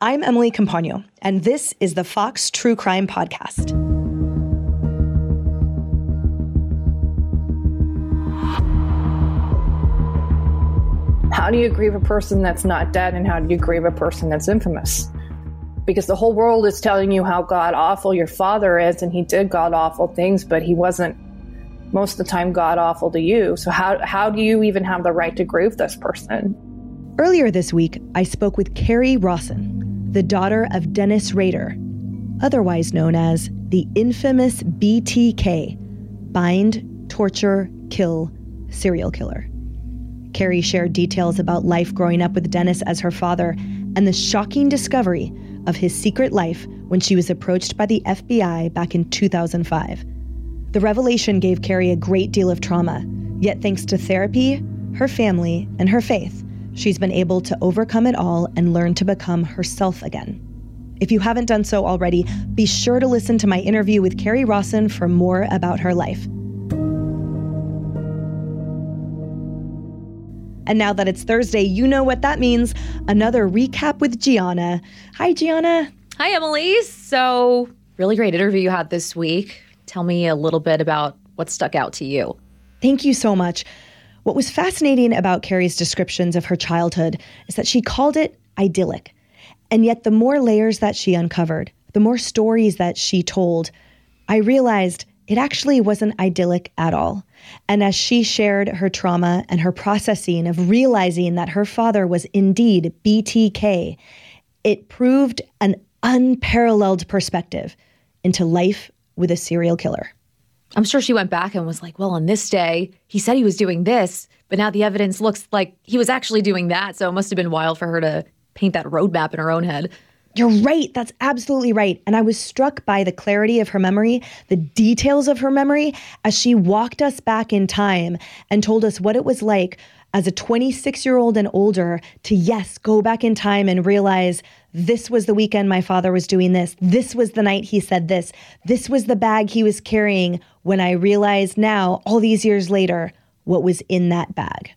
I'm Emily Compagno, and this is the Fox True Crime Podcast. How do you grieve a person that's not dead, and how do you grieve a person that's infamous? Because the whole world is telling you how god awful your father is, and he did god awful things, but he wasn't most of the time god awful to you. So, how, how do you even have the right to grieve this person? Earlier this week, I spoke with Kerri Rawson, the daughter of Dennis Rader, otherwise known as the infamous BTK bind, torture, kill serial killer. Kerri shared details about life growing up with Dennis as her father and the shocking discovery of his secret life when she was approached by the FBI back in 2005. The revelation gave Kerri a great deal of trauma, yet, thanks to therapy, her family, and her faith, she's been able to overcome it all and learn to become herself again. If you haven't done so already, be sure to listen to my interview with Kerri Rawson for more about her life. And now that it's Thursday, you know what that means. Another recap with Gianna. Hi, Gianna. Hi, Emily. So, really great interview you had this week. Tell me a little bit about what stuck out to you. Thank you so much. What was fascinating about Kerri's descriptions of her childhood is that she called it idyllic. And yet, the more layers that she uncovered, the more stories that she told, I realized it actually wasn't idyllic at all. And as she shared her trauma and her processing of realizing that her father was indeed BTK, it proved an unparalleled perspective into life with a serial killer. I'm sure she went back and was like, well, on this day, he said he was doing this, but now the evidence looks like he was actually doing that. So it must have been wild for her to paint that roadmap in her own head. You're right. That's absolutely right. And I was struck by the clarity of her memory, the details of her memory, as she walked us back in time and told us what it was like as a 26 year old and older to, yes, go back in time and realize this was the weekend my father was doing this. This was the night he said this. This was the bag he was carrying when I realized now, all these years later, what was in that bag.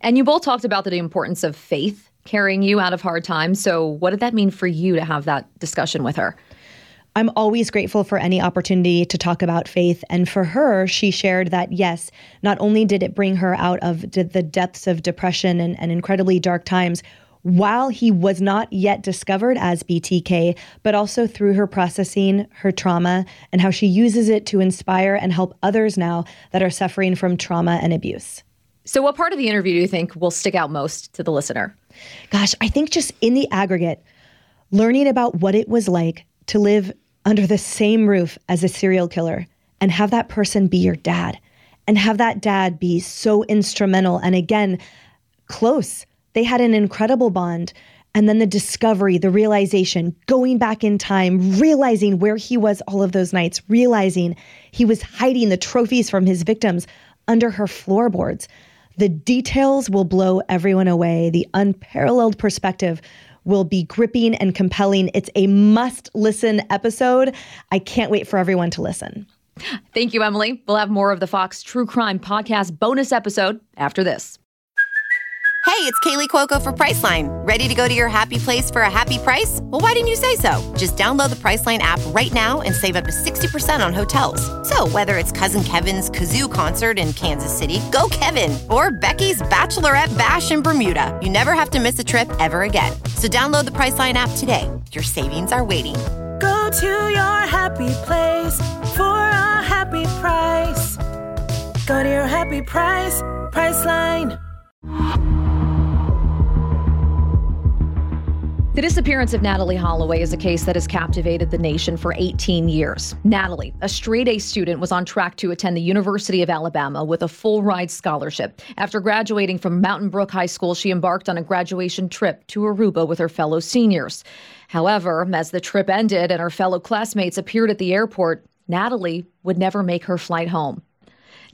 And you both talked about the importance of faith carrying you out of hard times. So, what did that mean for you to have that discussion with her? I'm always grateful for any opportunity to talk about faith. And for her, she shared that yes, not only did it bring her out of the depths of depression and, and incredibly dark times while he was not yet discovered as BTK, but also through her processing her trauma and how she uses it to inspire and help others now that are suffering from trauma and abuse. So, what part of the interview do you think will stick out most to the listener? Gosh, I think just in the aggregate, learning about what it was like to live under the same roof as a serial killer and have that person be your dad and have that dad be so instrumental and again, close. They had an incredible bond. And then the discovery, the realization, going back in time, realizing where he was all of those nights, realizing he was hiding the trophies from his victims under her floorboards. The details will blow everyone away. The unparalleled perspective will be gripping and compelling. It's a must listen episode. I can't wait for everyone to listen. Thank you, Emily. We'll have more of the Fox True Crime Podcast bonus episode after this. Hey, it's Kaley Cuoco for Priceline. Ready to go to your happy place for a happy price? Well, why didn't you say so? Just download the Priceline app right now and save up to 60% on hotels. So, whether it's Cousin Kevin's Kazoo concert in Kansas City, go Kevin, or Becky's Bachelorette Bash in Bermuda, you never have to miss a trip ever again. So, download the Priceline app today. Your savings are waiting. Go to your happy place for a happy price. Go to your happy price, Priceline. The disappearance of Natalee Holloway is a case that has captivated the nation for 18 years. Natalee, a straight A student, was on track to attend the University of Alabama with a full ride scholarship. After graduating from Mountain Brook High School, she embarked on a graduation trip to Aruba with her fellow seniors. However, as the trip ended and her fellow classmates appeared at the airport, Natalee would never make her flight home.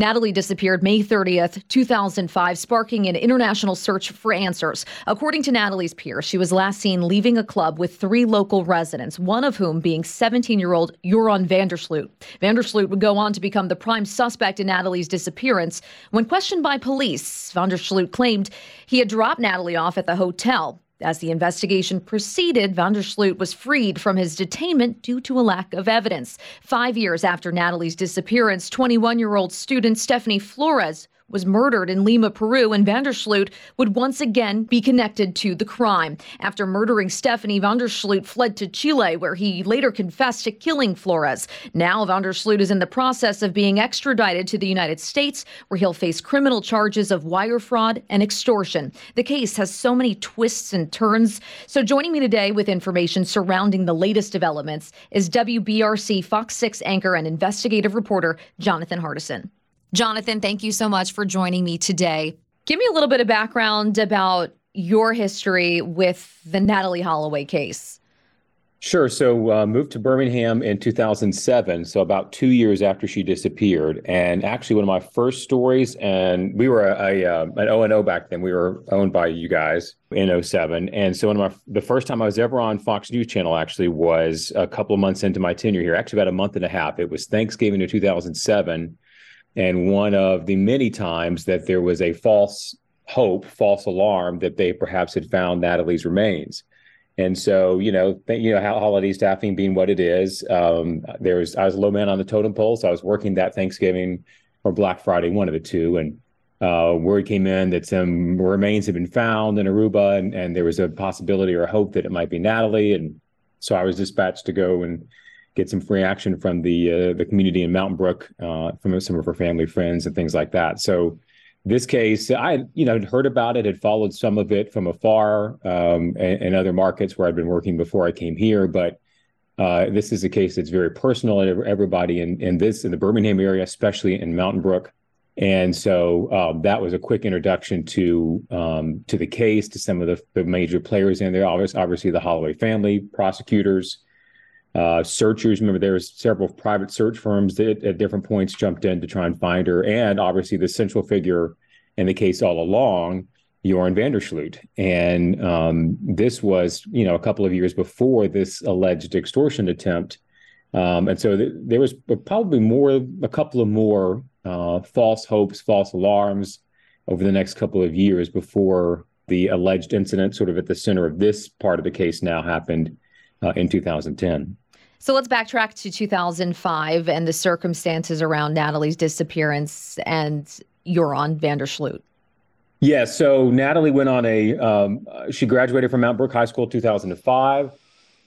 Natalee disappeared May 30th, 2005, sparking an international search for answers. According to Natalee's peers, she was last seen leaving a club with three local residents, one of whom being 17 year old Joran van der Sloot. Vandersloot would go on to become the prime suspect in Natalee's disappearance. When questioned by police, van der Sloot claimed he had dropped Natalee off at the hotel. As the investigation proceeded, van der Sloot was freed from his detainment due to a lack of evidence. Five years after Natalee's disappearance, 21 year old student Stephany Flores was murdered in Lima, Peru, and van der Sloot would once again be connected to the crime. After murdering Stephany, Vandersloot fled to Chile, where he later confessed to killing Flores. Now, van der Sloot is in the process of being extradited to the United States, where he'll face criminal charges of wire fraud and extortion. The case has so many twists and turns. So, joining me today with information surrounding the latest developments is WBRC Fox 6 anchor and investigative reporter Jonathan Hardison. Jonathan, thank you so much for joining me today. Give me a little bit of background about your history with the Natalee Holloway case. Sure. So uh, moved to Birmingham in 2007, so about two years after she disappeared. And actually, one of my first stories, and we were a, a uh, an O and O back then. We were owned by you guys in 07. and so one of my the first time I was ever on Fox News Channel actually was a couple of months into my tenure here. Actually, about a month and a half. It was Thanksgiving of 2007 and one of the many times that there was a false hope, false alarm that they perhaps had found Natalee's remains. And so, you know, th- you know, holiday staffing being what it is, um, there was I was a low man on the totem pole, so I was working that Thanksgiving or Black Friday, one of the two, and uh, word came in that some remains had been found in Aruba, and, and there was a possibility or a hope that it might be Natalee, and so I was dispatched to go and get some free action from the uh, the community in Mountain Brook, uh, from some of her family friends and things like that. So this case, I you know heard about it, had followed some of it from afar um, and, and, other markets where I'd been working before I came here, but. Uh, this is a case that's very personal to everybody in, in this in the Birmingham area, especially in Mountain Brook. And so um, that was a quick introduction to um, to the case, to some of the, the major players in there. Obviously, obviously the Holloway family, prosecutors, uh, searchers, remember there was several private search firms that at different points jumped in to try and find her, and obviously the central figure in the case all along, Joran van der Sloot. And um, this was, you know, a couple of years before this alleged extortion attempt. Um, and so th- there was probably more, a couple of more uh, false hopes, false alarms over the next couple of years before the alleged incident, sort of at the center of this part of the case, now happened uh, in 2010. So let's backtrack to 2005 and the circumstances around Natalee's disappearance and you're Joran van der Sloot. Yeah, so Natalee went on a, um, she graduated from Mount Brook High School 2005.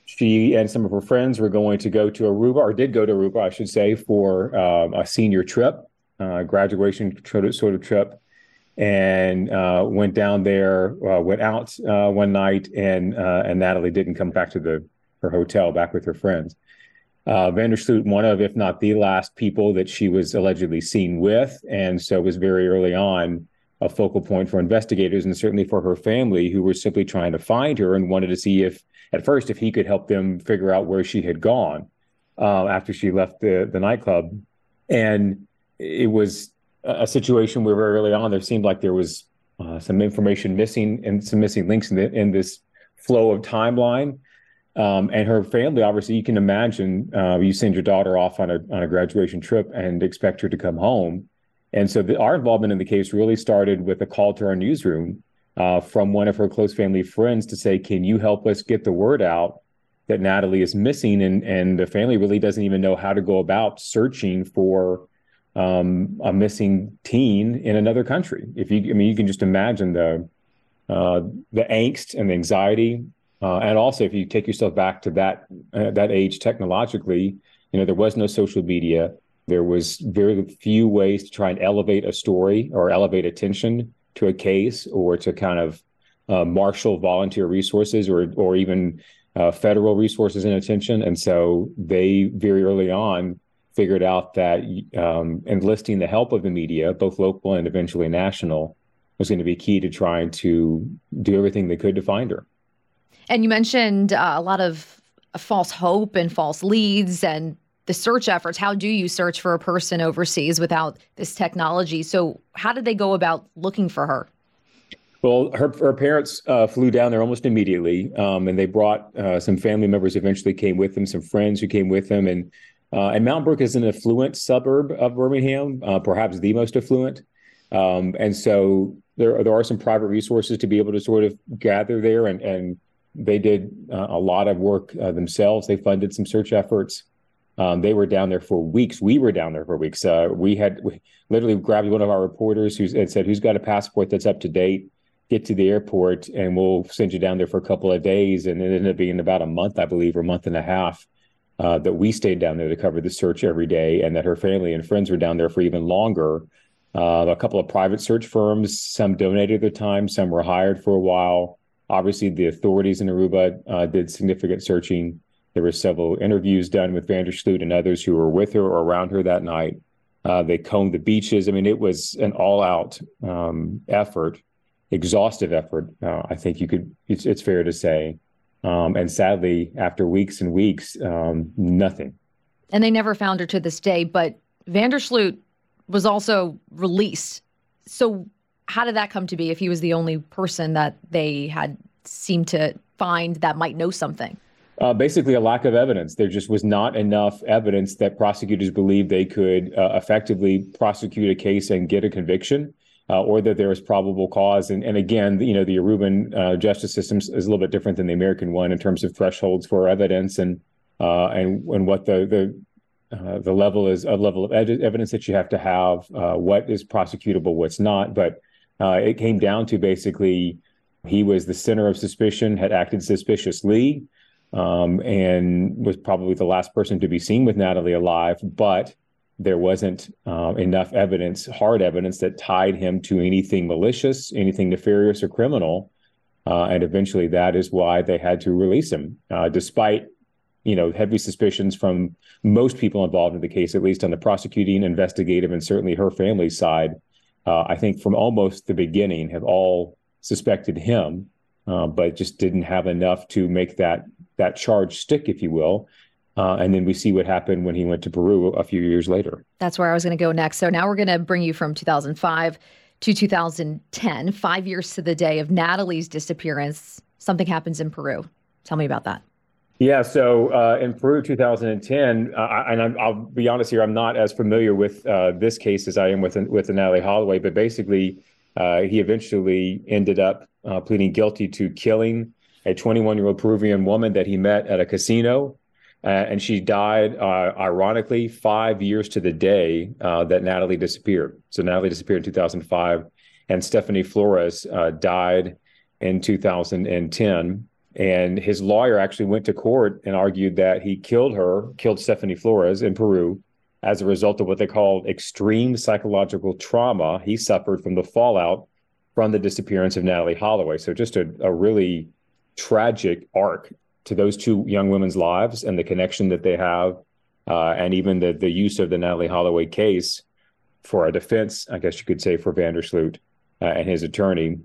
She and some of her friends were going to go to Aruba, or did go to Aruba, I should say, for uh, a senior trip, uh, graduation sort of trip, and uh, went down there, uh, went out uh, one night, and uh, and Natalee didn't come back to the her hotel, back with her friends. Uh, van der Sloot, one of, if not the last people that she was allegedly seen with, and so was very early on a focal point for investigators and certainly for her family, who were simply trying to find her and wanted to see if, at first, if he could help them figure out where she had gone uh, after she left the the nightclub, and it was a situation where very early on there seemed like there was uh, some information missing and some missing links in, the, in this flow of timeline um, and her family, obviously, you can imagine uh, you send your daughter off on a on a graduation trip and expect her to come home. And so the, our involvement in the case really started with a call to our newsroom uh, from one of her close family friends to say, "Can you help us get the word out that Natalee is missing?" And and the family really doesn't even know how to go about searching for um, a missing teen in another country. If you, I mean, you can just imagine the uh, the angst and the anxiety uh, and also, if you take yourself back to that uh, that age technologically, you know there was no social media. There was very few ways to try and elevate a story or elevate attention to a case or to kind of uh, marshal volunteer resources or or even uh, federal resources and attention. And so they very early on figured out that um, enlisting the help of the media, both local and eventually national, was going to be key to trying to do everything they could to find her. And you mentioned uh, a lot of false hope and false leads and the search efforts. How do you search for a person overseas without this technology? So, how did they go about looking for her? Well, her, her parents uh, flew down there almost immediately, um, and they brought uh, some family members. Eventually, came with them, some friends who came with them, and uh, and Mountain Brook is an affluent suburb of Birmingham, uh, perhaps the most affluent, um, and so there there are some private resources to be able to sort of gather there, and and they did uh, a lot of work uh, themselves. They funded some search efforts. Um, they were down there for weeks. We were down there for weeks. we had we literally grabbed one of our reporters who said, "Who's got a passport that's up to date?" get to the airport and we'll send you down there for a couple of days. And it ended up being about a month, I believe, or a month and a half uh, that we stayed down there to cover the search every day, and that her family and friends were down there for even longer. Uh, a couple of private search firms, some donated their time, some were hired for a while. Obviously, the authorities in Aruba uh, did significant searching. There were several interviews done with van der Sloot and others who were with her or around her that night. Uh, they combed the beaches. I mean, it was an all-out um, effort exhaustive effort. Uh, I think you could. It's, it's fair to say. Um, and sadly, after weeks and weeks, um, nothing. And they never found her to this day. But van der Sloot was also released. So how did that come to be? If he was the only person that they had seemed to find that might know something. Uh, basically, a lack of evidence. There just was not enough evidence that prosecutors believed they could uh, effectively prosecute a case and get a conviction uh, or that there is probable cause. And, and again, you know, the Aruban uh, justice system is a little bit different than the American one in terms of thresholds for evidence and uh, and and what the the uh, the level is a level of ed- evidence that you have to have, uh, what is prosecutable, what's not. But uh, it came down to basically he was the center of suspicion, had acted suspiciously, um, and was probably the last person to be seen with Natalee alive. But there wasn't uh, enough evidence, hard evidence, that tied him to anything malicious, anything nefarious or criminal. Uh, and eventually, that is why they had to release him, uh, despite you know heavy suspicions from most people involved in the case, at least on the prosecuting, investigative, and certainly her family's side. Uh, I think from almost the beginning, have all suspected him, uh, but just didn't have enough to make that that charge stick, if you will. Uh, and then we see what happened when he went to Peru a few years later. That's where I was going to go next. So now we're going to bring you from 2005 to 2010, five years to the day of Natalee's disappearance. Something happens in Peru. Tell me about that. Yeah, so uh, in Peru, 2010, uh, and i will be honest here, I'm not as familiar with uh, this case as I am with with Natalee Holloway, but basically, uh, he eventually ended up uh, pleading guilty to killing a 21 year old Peruvian woman that he met at a casino uh, and she died, ironically, five years to the day that Natalee disappeared. So Natalee disappeared in 2005, and Stephany Flores died in 2010. And his lawyer actually went to court and argued that he killed her, killed Stephany Flores in Peru as a result of what they called extreme psychological trauma he suffered from the fallout from the disappearance of Natalee Holloway. So just a, a really tragic arc to those two young women's lives and the connection that they have, uh, and even the the use of the Natalee Holloway case for a defense, I guess you could say, for van der Sloot uh, and his attorney.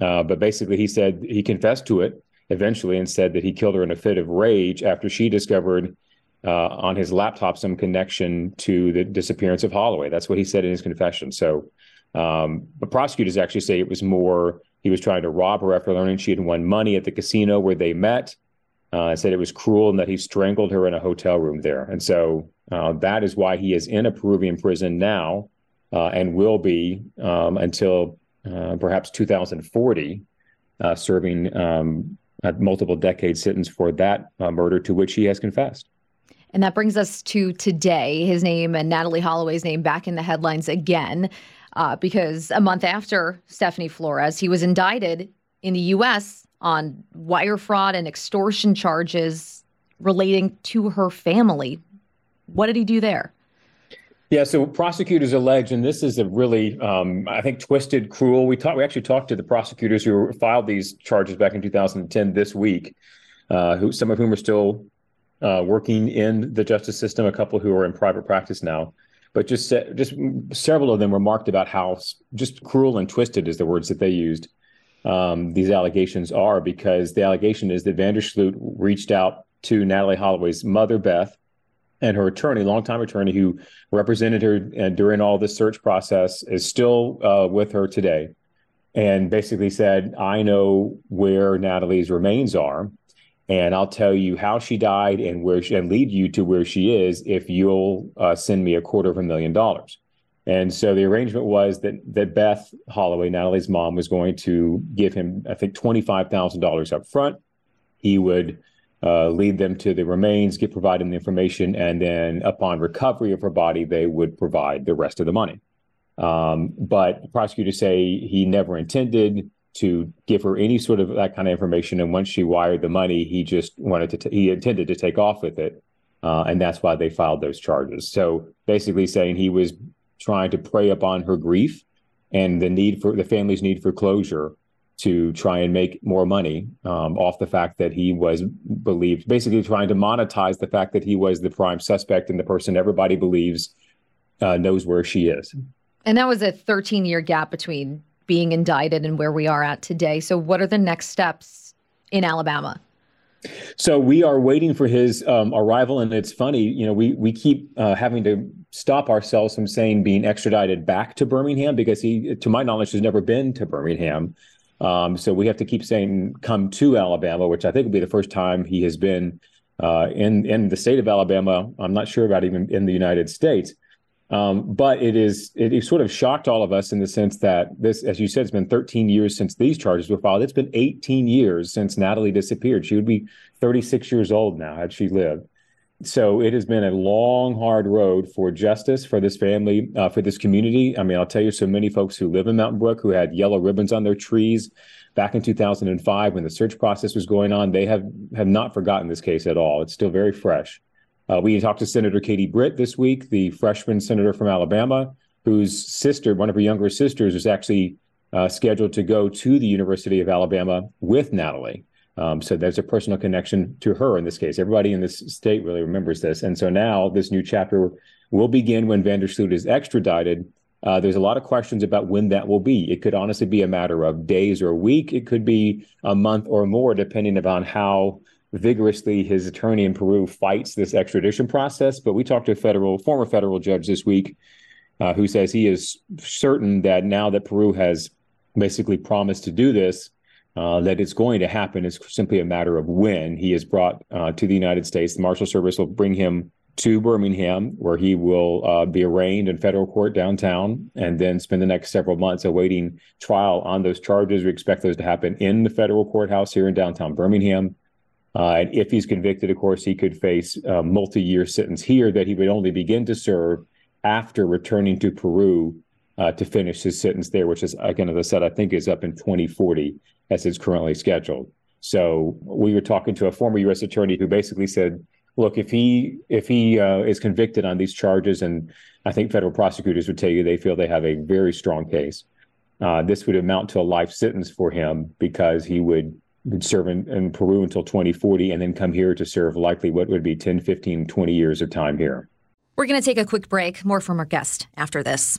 Uh, but basically, he said he confessed to it eventually and said that he killed her in a fit of rage after she discovered uh, on his laptop some connection to the disappearance of Holloway. That's what he said in his confession. So, um, but prosecutors actually say it was more he was trying to rob her after learning she had won money at the casino where they met uh, said it was cruel and that he strangled her in a hotel room there. And so uh, that is why he is in a Peruvian prison now uh, and will be um, until uh, perhaps 2040, uh, serving um, a multiple decade sentence for that uh, murder to which he has confessed. And that brings us to today. His name and Natalee Holloway's name back in the headlines again, because a month after Stephany Flores, he was indicted in the U.S on wire fraud and extortion charges relating to her family. What did he do there? Yeah, so prosecutors allege, and this is a really, um, I think, twisted, cruel. We talked. We actually talked to the prosecutors who filed these charges back in 2010 this week, uh, who some of whom are still uh, working in the justice system, a couple who are in private practice now. But just just several of them remarked about how just cruel and twisted is the words that they used. Um, these allegations are because the allegation is that van der Sloot reached out to Natalee Holloway's mother, Beth, and her attorney, longtime attorney who represented her uh, during all this search process, is still uh, with her today, and basically said, "I know where Natalee's remains are, and I'll tell you how she died and where she, and lead you to where she is if you'll uh, send me a quarter of a million dollars." And so the arrangement was that that Beth Holloway, Natalee's mom, was going to give him, I think, twenty five thousand dollars up front. He would uh, lead them to the remains, get provided the information, and then upon recovery of her body, they would provide the rest of the money. Um, but prosecutors say he never intended to give her any sort of that kind of information. And once she wired the money, he just wanted to, t- he intended to take off with it. Uh, and that's why they filed those charges. So basically saying he was trying to prey upon her grief and the need for the family's need for closure to try and make more money um, off the fact that he was believed, basically trying to monetize the fact that he was the prime suspect and the person everybody believes uh, knows where she is. And that was a 13 year gap between being indicted and where we are at today. So, what are the next steps in Alabama? So we are waiting for his um, arrival, and it's funny, you know, we we keep uh, having to stop ourselves from saying being extradited back to Birmingham because he, to my knowledge, has never been to Birmingham. Um, so we have to keep saying come to Alabama, which I think will be the first time he has been uh, in in the state of Alabama. I'm not sure about even in the United States. Um, but it is it, it, sort of shocked all of us in the sense that this, as you said, it's been 13 years since these charges were filed. It's been 18 years since Natalee disappeared. She would be 36 years old now had she lived so it has been a long, hard road for justice for this family, uh, for this community. I mean, I'll tell you, so many folks who live in Mountain Brook who had yellow ribbons on their trees back in 2005 when the search process was going on, they have have not forgotten this case at all. It's still very fresh. Uh, we talked to Senator Katie Britt this week, the freshman senator from Alabama, whose sister, one of her younger sisters, is actually uh, scheduled to go to the University of Alabama with Natalee. Um, so there's a personal connection to her in this case. Everybody in this state really remembers this. And so now this new chapter will begin when van der Sloot is extradited. Uh, there's a lot of questions about when that will be. It could honestly be a matter of days or a week. It could be a month or more, depending upon how vigorously his attorney in Peru fights this extradition process. But we talked to a federal, former federal judge this week, uh, who says he is certain that now that Peru has basically promised to do this, uh, that it's going to happen. It's simply a matter of when he is brought uh, to the United States. The Marshal Service will bring him to Birmingham, where he will uh, be arraigned in federal court downtown, and then spend the next several months awaiting trial on those charges. We expect those to happen in the federal courthouse here in downtown Birmingham. Uh, and if he's convicted, of course, he could face a multi-year sentence here that he would only begin to serve after returning to Peru uh, to finish his sentence there, which is, again, as I said, I think is up in 2040 as it's currently scheduled. So we were talking to a former U.S. attorney who basically said, "Look, if he if he uh, is convicted on these charges, and I think federal prosecutors would tell you they feel they have a very strong case, uh, this would amount to a life sentence for him because he would." serve in, in Peru until 2040 and then come here to serve likely what would be 10, 15, 20 years of time here. We're going to take a quick break. More from our guest after this.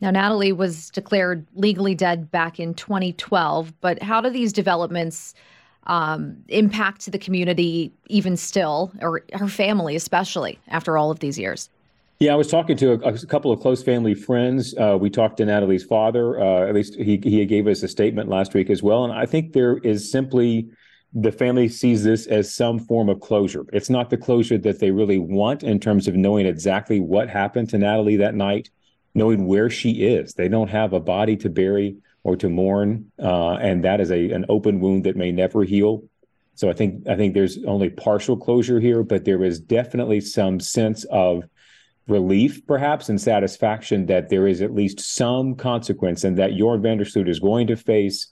Now, Natalee was declared legally dead back in 2012, but how do these developments um, impact the community even still, or her family especially, after all of these years? Yeah, I was talking to a, a couple of close family friends. Uh, we talked to Natalee's father. Uh, at least he he gave us a statement last week as well, and I think there is simply the family sees this as some form of closure. It's not the closure that they really want in terms of knowing exactly what happened to Natalee that night, knowing where she is. They don't have a body to bury or to mourn, uh, and that is a an open wound that may never heal. So I think I think there's only partial closure here, but there is definitely some sense of relief, perhaps, and satisfaction that there is at least some consequence, and that Joran van der Sloot is going to face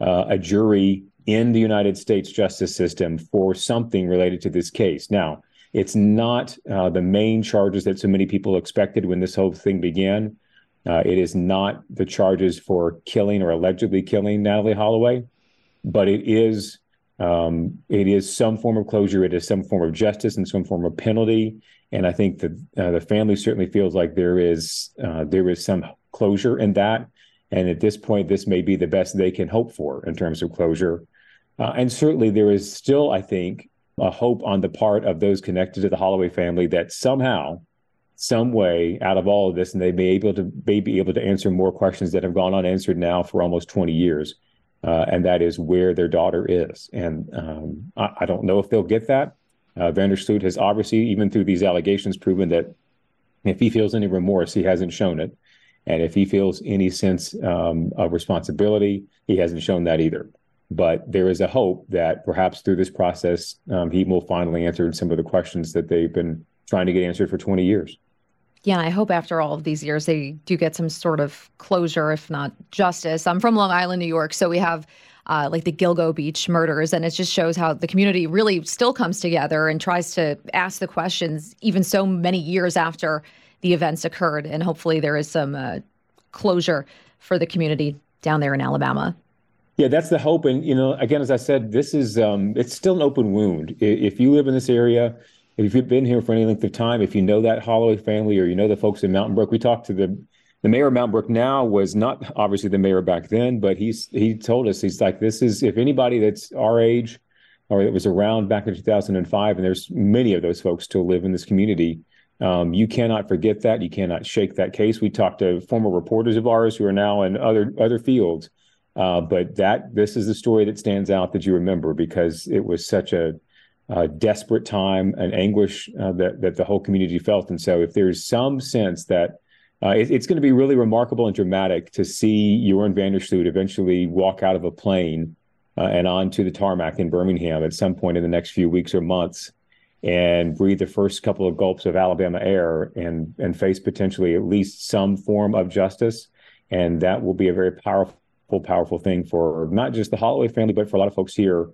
uh, a jury in the United States justice system for something related to this case. Now, it's not uh, the main charges that so many people expected when this whole thing began. Uh, it is not the charges for killing or allegedly killing Natalee Holloway, but it is um, it is some form of closure. It is some form of justice and some form of penalty. And I think that uh, the family certainly feels like there is uh, there is some closure in that. And at this point, this may be the best they can hope for in terms of closure. Uh, and certainly, there is still, I think, a hope on the part of those connected to the Holloway family that somehow, some way, out of all of this, and they may able to may be able to answer more questions that have gone unanswered now for almost 20 years, uh, and that is where their daughter is. And um, I, I, don't know if they'll get that. Uh, van der Sloot has obviously, even through these allegations, proven that if he feels any remorse, he hasn't shown it. And if he feels any sense um, of responsibility, he hasn't shown that either. But there is a hope that perhaps through this process, um, he will finally answer some of the questions that they've been trying to get answered for 20 years. Yeah, I hope after all of these years they do get some sort of closure, if not justice. I'm from Long Island, New York, so we have uh, like the Gilgo Beach murders, and it just shows how the community really still comes together and tries to ask the questions, even so many years after the events occurred. And hopefully, there is some uh, closure for the community down there in Alabama. Yeah, that's the hope. And you know, again, as I said, this is um, it's still an open wound. If you live in this area, if you've been here for any length of time, if you know that Holloway family or you know the folks in Mountain Brook, we talked to the the mayor of Mountain Brook now was not obviously the mayor back then, but he's he told us he's like this is if anybody that's our age or that was around back in 2005, and there's many of those folks still live in this community. Um, you cannot forget that. You cannot shake that case. We talked to former reporters of ours who are now in other other fields uh, but that this is the story that stands out that you remember because it was such a, a desperate time and anguish uh, that that the whole community felt. And so, if there's some sense that uh, it, it's going to be really remarkable and dramatic to see Joran van der Sloot eventually walk out of a plane uh, and onto the tarmac in Birmingham at some point in the next few weeks or months and breathe the first couple of gulps of Alabama air and and face potentially at least some form of justice. And that will be a very powerful powerful thing for not just the Holloway family, but for a lot of folks here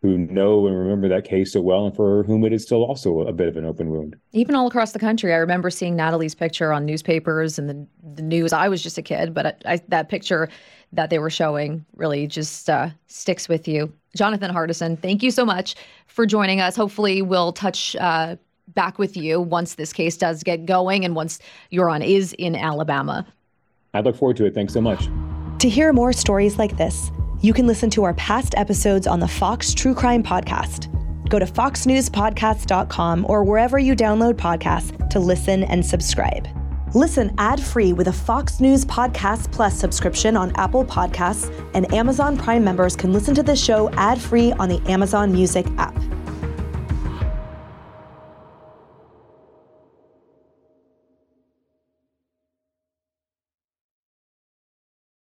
who know and remember that case so well and for whom it is still also a bit of an open wound. Even all across the country. I remember seeing Natalee's picture on newspapers and the, the news. I was just a kid, but I, I, that picture that they were showing really just uh, sticks with you. Jonathan Hardison, thank you so much for joining us. Hopefully, we'll touch uh, back with you once this case does get going and once Joran is in Alabama. I look forward to it. Thanks so much. To hear more stories like this, you can listen to our past episodes on the Fox True Crime Podcast. Go to foxnewspodcast.com or wherever you download podcasts to listen and subscribe. Listen ad free with a Fox News Podcast Plus subscription on Apple Podcasts, and Amazon Prime members can listen to the show ad free on the Amazon Music app.